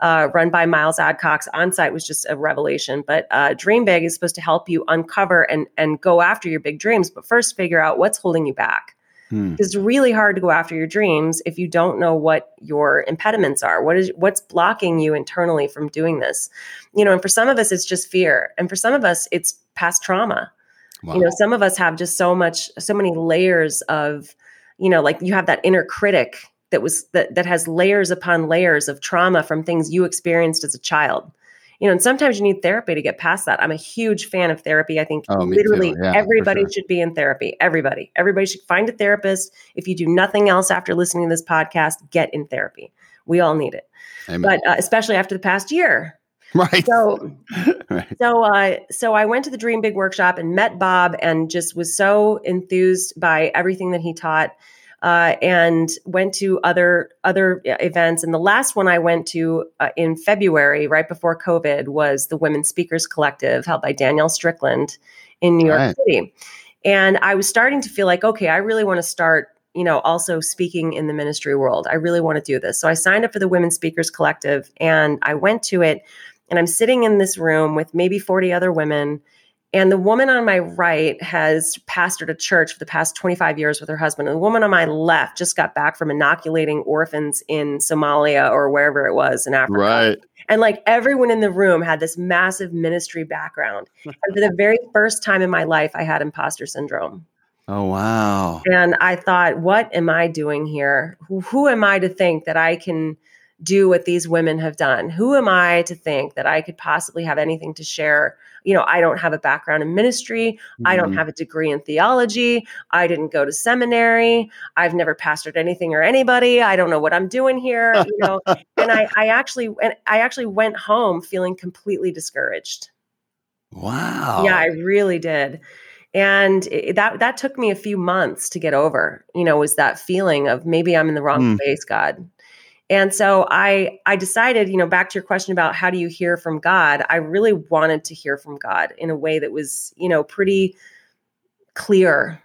uh, run by Miles Adcox. Onsite was just a revelation. But uh, Dream Big is supposed to help you uncover and and go after your big dreams, but first figure out what's holding you back. Hmm. It's really hard to go after your dreams if you don't know what your impediments are. What is what's blocking you internally from doing this? You know, and for some of us, it's just fear, and for some of us, it's past trauma. Wow. You know, some of us have just so much, so many layers of, you know, like you have that inner critic that was that that has layers upon layers of trauma from things you experienced as a child you know, and sometimes you need therapy to get past that. I'm a huge fan of therapy. I think oh, literally yeah, everybody sure. should be in therapy. Everybody, everybody should find a therapist. If you do nothing else after listening to this podcast, get in therapy. We all need it, Amen. but uh, especially after the past year.
Right.
So, right. so, uh, so I went to the Dream Big workshop and met Bob, and just was so enthused by everything that he taught uh, and went to other other events. And the last one I went to uh, in February, right before COVID, was the Women Speakers Collective held by Danielle Strickland in New York right. City. And I was starting to feel like, okay, I really want to start you know, also speaking in the ministry world. I really want to do this. So I signed up for the Women Speakers Collective and I went to it. And I'm sitting in this room with maybe 40 other women and the woman on my right has pastored a church for the past 25 years with her husband. And the woman on my left just got back from inoculating orphans in Somalia or wherever it was in Africa.
Right.
And like everyone in the room had this massive ministry background. and for the very first time in my life, I had imposter syndrome.
Oh, wow.
And I thought, what am I doing here? Who, who am I to think that I can do what these women have done? Who am I to think that I could possibly have anything to share you know, I don't have a background in ministry. Mm-hmm. I don't mm-hmm. have a degree in theology. I didn't go to seminary. I've never pastored anything or anybody. I don't know what I'm doing here, you know. and I, I actually, and I actually went home feeling completely discouraged.
Wow.
Yeah, I really did. And it, that that took me a few months to get over. You know, was that feeling of maybe I'm in the wrong mm. place, God. And so I I decided, you know, back to your question about how do you hear from God, I really wanted to hear from God in a way that was, you know, pretty clear.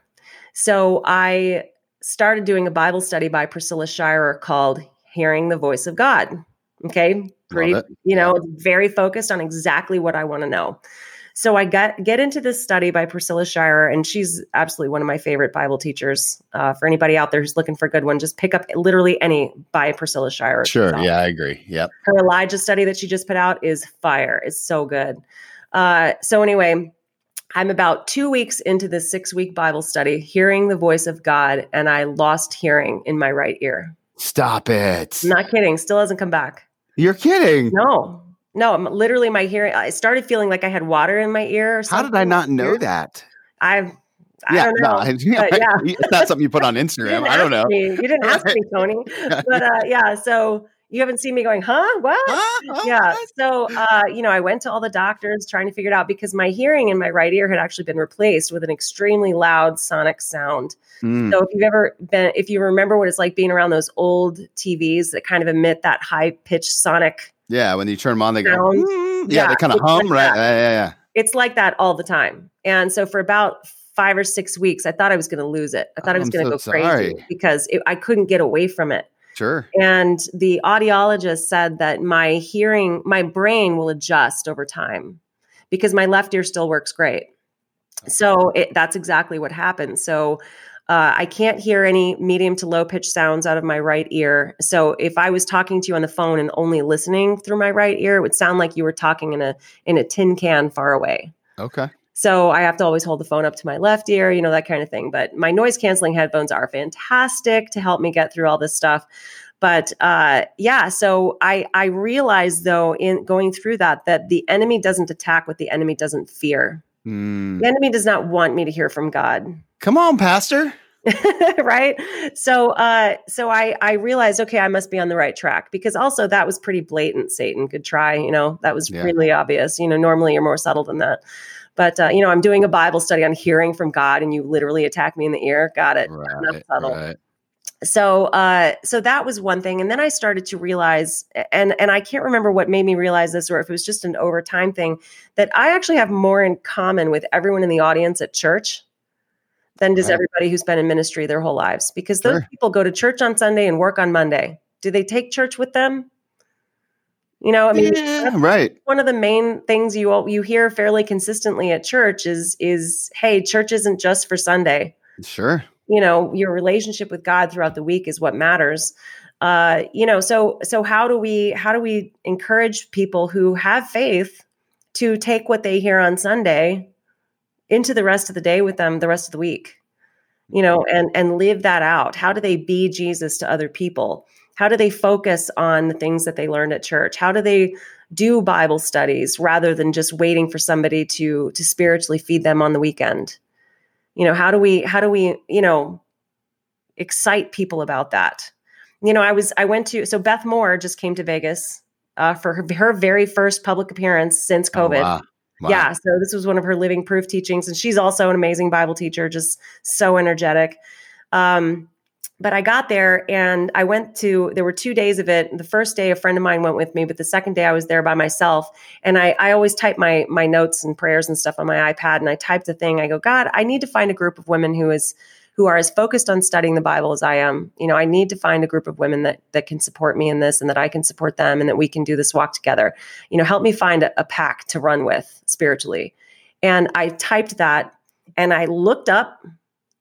So I started doing a Bible study by Priscilla Shirer called Hearing the Voice of God. Okay? Pretty, you know, very focused on exactly what I want to know. So I got get into this study by Priscilla Shirer, and she's absolutely one of my favorite Bible teachers. Uh, for anybody out there who's looking for a good one, just pick up literally any by Priscilla Shirer.
Sure, yeah, I agree. Yep.
Her Elijah study that she just put out is fire. It's so good. Uh, so anyway, I'm about two weeks into this six week Bible study, hearing the voice of God, and I lost hearing in my right ear.
Stop it.
I'm not kidding. Still hasn't come back.
You're kidding.
No, no, I'm literally my hearing. I started feeling like I had water in my ear.
How did I not know that?
I've. I yeah, don't know. No,
yeah, yeah. it's not something you put on Instagram. I don't know.
Me. You didn't ask me, Tony. But uh, yeah, so you haven't seen me going, huh? What? Huh? Yeah. So, uh, you know, I went to all the doctors trying to figure it out because my hearing in my right ear had actually been replaced with an extremely loud sonic sound. Mm. So, if you've ever been, if you remember what it's like being around those old TVs that kind of emit that high pitched sonic
yeah, when you turn them on, they go, mm, yeah, yeah, they kind of hum, like right? Yeah, yeah, yeah.
It's like that all the time. And so for about five or six weeks, I thought I was going to lose it. I thought I was going to so go crazy because it, I couldn't get away from it.
Sure.
And the audiologist said that my hearing, my brain will adjust over time because my left ear still works great. So it, that's exactly what happened. So uh, I can't hear any medium to low pitch sounds out of my right ear. So if I was talking to you on the phone and only listening through my right ear, it would sound like you were talking in a in a tin can far away.
Okay.
So I have to always hold the phone up to my left ear, you know, that kind of thing. But my noise canceling headphones are fantastic to help me get through all this stuff. But uh, yeah, so I I realized though in going through that that the enemy doesn't attack what the enemy doesn't fear. Mm. The enemy does not want me to hear from God.
Come on, Pastor.
right so uh so i i realized okay i must be on the right track because also that was pretty blatant satan good try you know that was yeah. really obvious you know normally you're more subtle than that but uh, you know i'm doing a bible study on hearing from god and you literally attack me in the ear got it right, subtle right. So uh so that was one thing and then i started to realize and and i can't remember what made me realize this or if it was just an overtime thing that i actually have more in common with everyone in the audience at church than does right. everybody who's been in ministry their whole lives because those sure. people go to church on Sunday and work on Monday. Do they take church with them? You know, I mean,
yeah, right.
One of the main things you all, you hear fairly consistently at church is is hey, church isn't just for Sunday.
Sure.
You know, your relationship with God throughout the week is what matters. Uh, you know, so so how do we how do we encourage people who have faith to take what they hear on Sunday into the rest of the day with them the rest of the week? You know, and and live that out. How do they be Jesus to other people? How do they focus on the things that they learned at church? How do they do Bible studies rather than just waiting for somebody to to spiritually feed them on the weekend? You know, how do we how do we, you know, excite people about that? You know, I was I went to so Beth Moore just came to Vegas uh, for her, her very first public appearance since oh, COVID. Oh, wow. Wow. Yeah, so this was one of her living proof teachings, and she's also an amazing Bible teacher, just so energetic. Um, but I got there and I went to, there were two days of it. The first day, a friend of mine went with me, but the second day I was there by myself. And I, I always type my, my notes and prayers and stuff on my iPad. And I typed the thing. I go, God, I need to find a group of women who is, who are as focused on studying the Bible as I am. You know, I need to find a group of women that that can support me in this and that I can support them and that we can do this walk together. You know, help me find a, a pack to run with spiritually. And I typed that and I looked up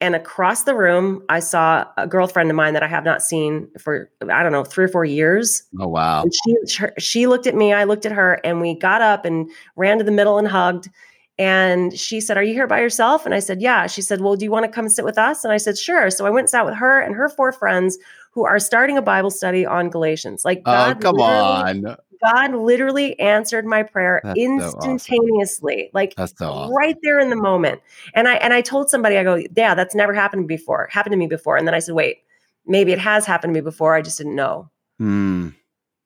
and across the room, I saw a girlfriend of mine that I have not seen for I don't know three or four years.
Oh wow!
And she she looked at me, I looked at her, and we got up and ran to the middle and hugged. And she said, "Are you here by yourself?" And I said, "Yeah." She said, "Well, do you want to come sit with us?" And I said, "Sure." So I went and sat with her and her four friends who are starting a Bible study on Galatians. Like,
oh, God oh, come on!
God literally answered my prayer That's instantaneously, so awesome. like so awesome. right there in the moment. And I and I told somebody, I go, yeah, that's never happened before. Happened to me before. And then I said, wait, maybe it has happened to me before. I just didn't know.
Mm.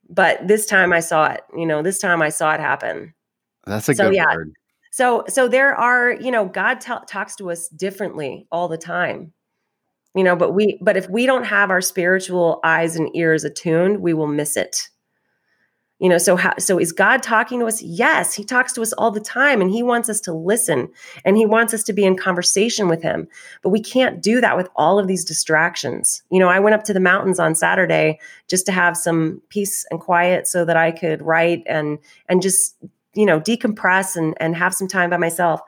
But this time I saw it. You know, this time I saw it happen.
That's a so, good yeah. word.
So so there are, you know, God t- talks to us differently all the time you know but we but if we don't have our spiritual eyes and ears attuned we will miss it. You know so how so is god talking to us? Yes he talks to us all the time and he wants us to listen and he wants us to be in conversation with him. But we can't do that with all of these distractions. You know i went up to the mountains on saturday just to have some peace and quiet so that i could write and and just you know decompress and and have some time by myself.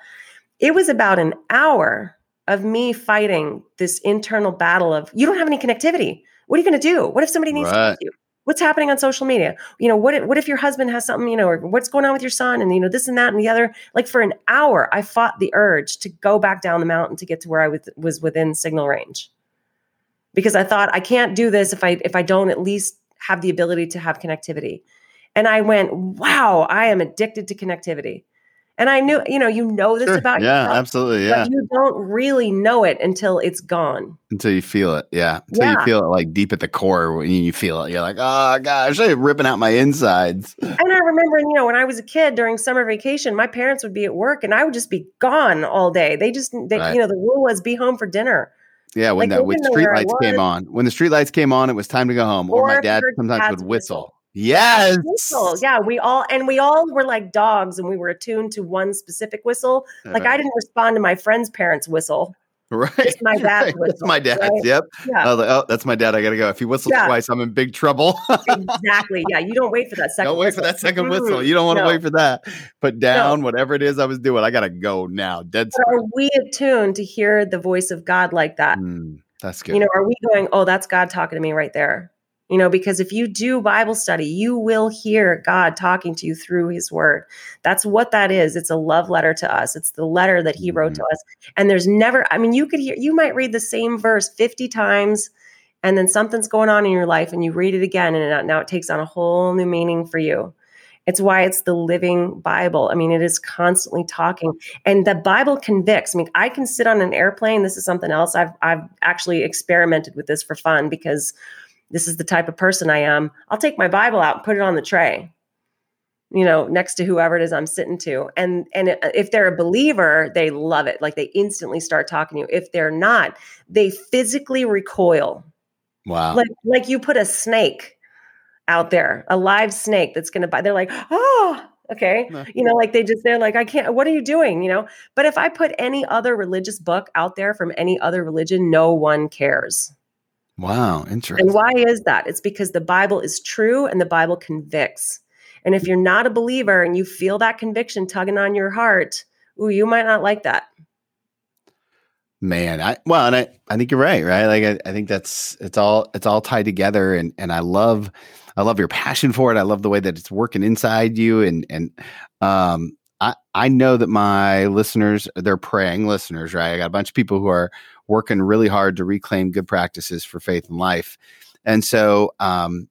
It was about an hour of me fighting this internal battle of you don't have any connectivity. What are you going to do? What if somebody needs right. to you? What's happening on social media? You know what if, what if your husband has something you know or what's going on with your son and you know this and that and the other? Like for an hour i fought the urge to go back down the mountain to get to where i was, was within signal range. Because i thought i can't do this if i if i don't at least have the ability to have connectivity. And i went wow i am addicted to connectivity and I knew, you know, you know this sure. about
yeah, yourself, absolutely, yeah.
But you don't really know it until it's gone.
Until you feel it, yeah. Until yeah. you feel it like deep at the core when you feel it, you're like, oh gosh, I'm ripping out my insides.
And I remember, you know, when I was a kid during summer vacation, my parents would be at work and I would just be gone all day. They just, they, right. you know, the rule was be home for dinner.
Yeah, when like, the when street lights came on, when the street lights came on, it was time to go home. Or, or my dad sometimes would whistle. whistle. Yes.
Whistle. Yeah, we all and we all were like dogs and we were attuned to one specific whistle. Like I didn't respond to my friend's parents' whistle.
Right. It's
my dad's
right. That's my dad's. Right? Yep. Yeah. I was like, oh, that's my dad. I gotta go. If he whistles yeah. twice, I'm in big trouble.
exactly. Yeah. You don't wait for that second.
Don't wait whistle. for that 2nd whistle. You don't want to no. wait for that. Put down no. whatever it is I was doing. I gotta go now. Dead.
Are we attuned to hear the voice of God like that?
Mm, that's good.
You know, are we going? Oh, that's God talking to me right there you know because if you do bible study you will hear god talking to you through his word. That's what that is. It's a love letter to us. It's the letter that he wrote mm-hmm. to us. And there's never i mean you could hear you might read the same verse 50 times and then something's going on in your life and you read it again and now it takes on a whole new meaning for you. It's why it's the living bible. I mean it is constantly talking. And the bible convicts. I mean i can sit on an airplane. This is something else. I've i've actually experimented with this for fun because this is the type of person I am. I'll take my Bible out and put it on the tray, you know, next to whoever it is I'm sitting to. And and if they're a believer, they love it. Like they instantly start talking to you. If they're not, they physically recoil.
Wow.
Like like you put a snake out there, a live snake that's going to bite. They're like, "Oh, okay." You know, like they just they're like, "I can't. What are you doing?" You know. But if I put any other religious book out there from any other religion, no one cares.
Wow, interesting.
And why is that? It's because the Bible is true and the Bible convicts. And if you're not a believer and you feel that conviction tugging on your heart, ooh, you might not like that.
Man, I well, and I, I think you're right, right? Like I, I think that's it's all it's all tied together and and I love I love your passion for it. I love the way that it's working inside you and and um I I know that my listeners, they're praying listeners, right? I got a bunch of people who are working really hard to reclaim good practices for faith and life. And so um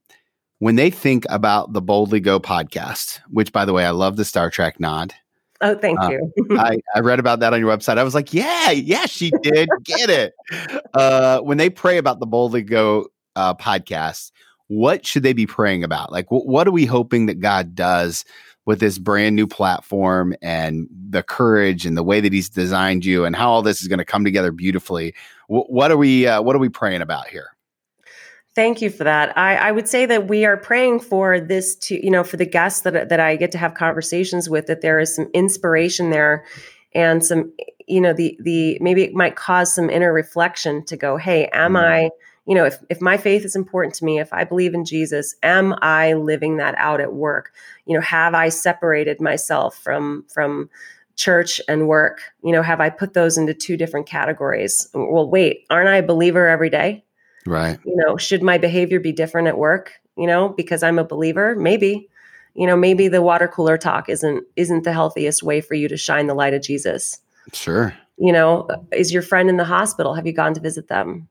when they think about the Boldly Go podcast, which by the way, I love the Star Trek nod.
Oh, thank uh, you.
I, I read about that on your website. I was like, yeah, yeah, she did get it. Uh, when they pray about the Boldly Go uh, podcast, what should they be praying about? Like, w- what are we hoping that God does with this brand new platform and the courage and the way that He's designed you and how all this is going to come together beautifully? W- what are we uh, What are we praying about here?
Thank you for that. I, I, would say that we are praying for this to, you know, for the guests that that I get to have conversations with, that there is some inspiration there, and some, you know, the the maybe it might cause some inner reflection to go, hey, am mm. I, you know, if if my faith is important to me, if I believe in Jesus, am I living that out at work? You know, have I separated myself from from church and work? You know, have I put those into two different categories? Well, wait, aren't I a believer every day?
Right.
You know, should my behavior be different at work, you know, because I'm a believer? Maybe. You know, maybe the water cooler talk isn't isn't the healthiest way for you to shine the light of Jesus.
Sure.
You know, is your friend in the hospital? Have you gone to visit them?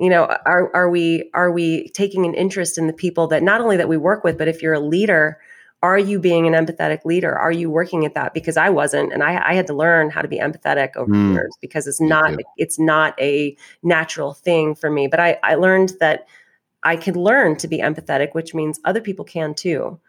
You know, are are we are we taking an interest in the people that not only that we work with, but if you're a leader, are you being an empathetic leader? Are you working at that? Because i wasn't and i, I had to learn how to be empathetic over mm. years because it's not it's not a natural thing for me. But I, I learned that i can learn to be empathetic which means other people can too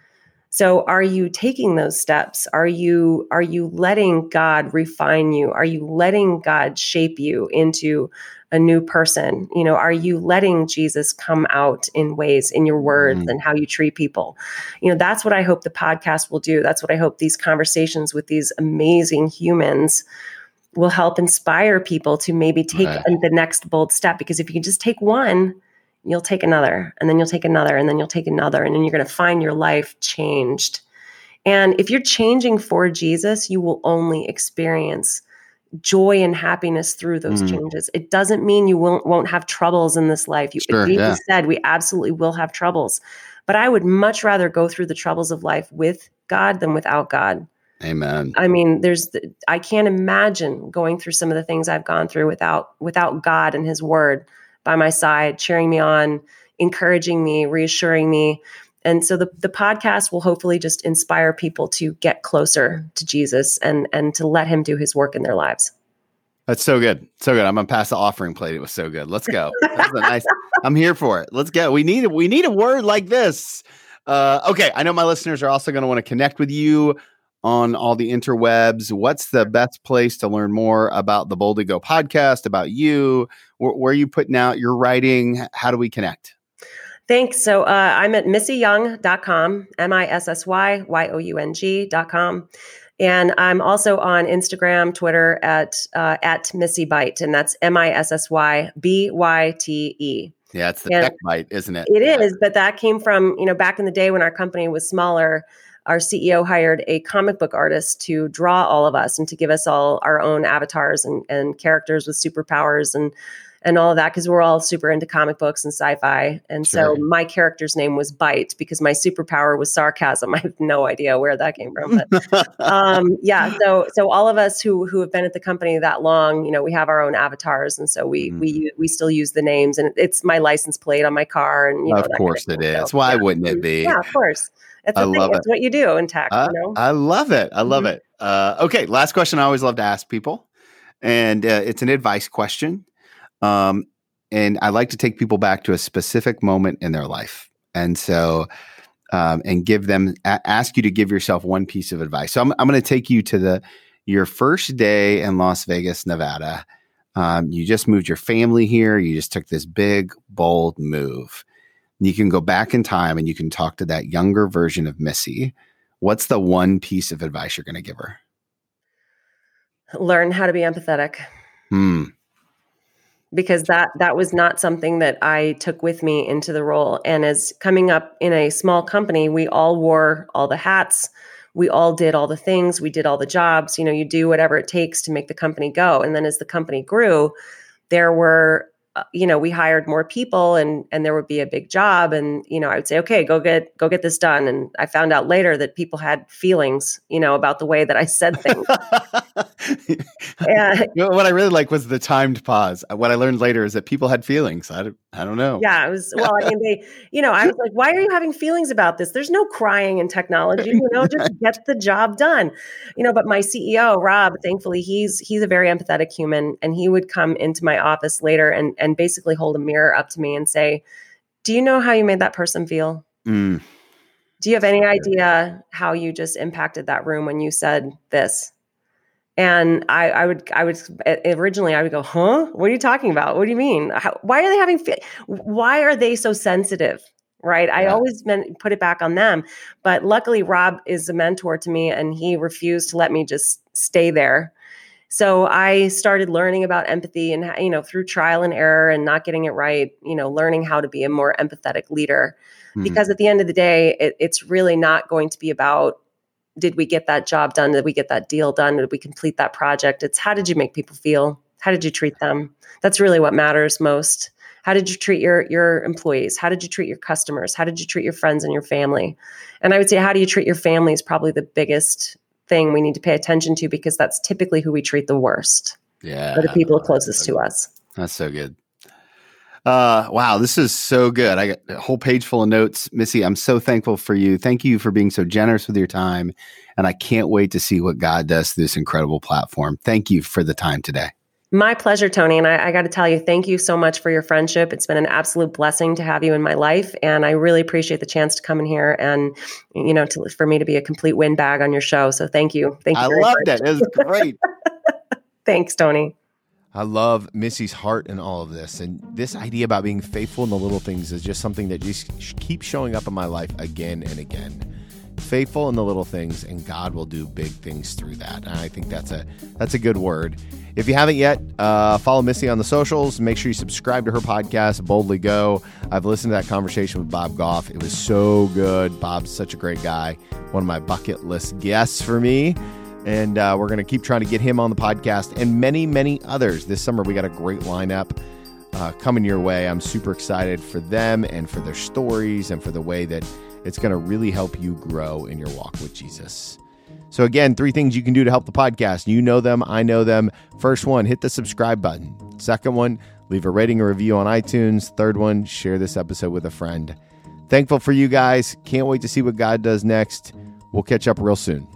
so are you taking those steps? Are you are you letting god refine you? Are you letting god shape you into a new person? You know are you letting jesus come out in ways in your words mm. and how you treat people? You know that's what i hope the podcast will do. That's what i hope these conversations with these amazing humans will help inspire people to maybe take right. the next bold step. Because if you can just take one you'll take another and then you'll take another and then you'll take another and then you're going to find your life changed and if you're changing for jesus you will only experience joy and happiness through those mm. changes. It doesn't mean you won't won't have troubles in this life. You sure, yeah. said we absolutely will have troubles. But I would much rather go through the troubles of life with God than without God.
Amen.
I mean, there's I can't imagine going through some of the things I've gone through without without God and his word by my side, cheering me on, encouraging me, reassuring me. And so the, the podcast will hopefully just inspire people to get closer to Jesus and and to let him do his work in their lives.
That's so good. So good. I'm gonna pass the offering plate. It was so good. Let's go. Nice I'm here for it. Let's go. We need we need a word like this. Uh, okay, I know my listeners are also going to want to connect with you on all the interwebs. What's the best place to learn more about the Boldly Go podcast, about you? Where, where are you putting out your writing? How do we connect?
Thanks. So uh, I'm at missyyoung.com, M I S S Y Y O U N G.com. And I'm also on Instagram, Twitter at uh, at Missy Byte, and that's M I S S Y B Y T E.
Yeah, it's the and tech bite, isn't it?
It is, but that came from you know back in the day when our company was smaller. Our CEO hired a comic book artist to draw all of us and to give us all our own avatars and, and characters with superpowers and and all of that because we're all super into comic books and sci-fi. And sure. so my character's name was Bite because my superpower was sarcasm. I have no idea where that came from, but um, yeah. So so all of us who who have been at the company that long, you know, we have our own avatars, and so we mm. we we still use the names, and it's my license plate on my car, and you know,
of course kind of it is. So, Why yeah. wouldn't it be?
Yeah, of course. It's I love It's what you do in tech.
I,
you know?
I love it. I love mm-hmm. it. Uh, okay, last question. I always love to ask people, and uh, it's an advice question. Um, and I like to take people back to a specific moment in their life. And so, um, and give them, a- ask you to give yourself one piece of advice. So I'm, I'm going to take you to the, your first day in Las Vegas, Nevada. Um, you just moved your family here. You just took this big, bold move. You can go back in time and you can talk to that younger version of Missy. What's the one piece of advice you're going to give her?
Learn how to be empathetic.
Hmm.
because that that was not something that I took with me into the role. And as coming up in a small company, we all wore all the hats. We all did all the things. We did all the jobs. You know, you do whatever it takes to make the company go. And then as the company grew, there were uh, you know we hired more people and and there would be a big job and you know i would say okay go get go get this done. And i found out later that people had feelings you know about the way that i said things.
And, what i really like was the timed pause. What i learned later is that people had feelings. I don't, I don't know.
Yeah it was well i mean they you know i was like why are you having feelings about this? There's no crying in technology you know just get the job done. You know but my ceo rob thankfully he's he's a very empathetic human and he would come into my office later and and basically hold a mirror up to me and say, Do you know how you made that person feel? Mm. Do you have any idea how you just impacted that room when you said this? And I, I would, I would originally, I would go, huh? What are you talking about? What do you mean? How, why are they having? Fe- why are they so sensitive? Right? Yeah. I always meant, put it back on them, but luckily, Rob is a mentor to me, and he refused to let me just stay there so I started learning about empathy and, you know, through trial and error and not getting it right, you know, learning how to be a more empathetic leader. Mm-hmm. Because at the end of the day, it, it's really not going to be about did we get that job done? Did we get that deal done? Did we complete that project? It's how did you make people feel? How did you treat them? That's really what matters most. How did you treat your your employees? How did you treat your customers? How did you treat your friends and your family? And I would say how do you treat your family is probably the biggest thing we need to pay attention to because that's typically who we treat the worst.
Yeah.
the people closest to us.
That's so good. Uh, wow, this is so good. I got a whole page full of notes. Missy, I'm so thankful for you. Thank you for being so generous with your time. And I can't wait to see what God does through this incredible platform. Thank you for the time today.
My pleasure, Tony. And I, I got to tell you, thank you so much for your friendship. It's been an absolute blessing to have you in my life. And I really appreciate the chance to come in here and, you know, to, for me to be a complete windbag on your show. So thank you. Thank you.
I loved much. it. It was great.
Thanks, Tony.
I love Missy's heart in all of this. And this idea about being faithful in the little things is just something that just keeps showing up in my life again and again faithful in the little things and God will do big things through that. And I think that's a that's a good word. If you haven't yet, uh, follow Missy on the socials. Make sure you subscribe to her podcast, Boldly Go. I've listened to that conversation with Bob Goff. It was so good. Bob's such a great guy. One of my bucket list guests for me. And uh, we're going to keep trying to get him on the podcast and many, many others. This summer, we got a great lineup uh, coming your way. I'm super excited for them and for their stories and for the way that it's going to really help you grow in your walk with Jesus. So, again, three things you can do to help the podcast. You know them, I know them. First one, hit the subscribe button. Second one, leave a rating or review on iTunes. Third one, share this episode with a friend. Thankful for you guys. Can't wait to see what God does next. We'll catch up real soon.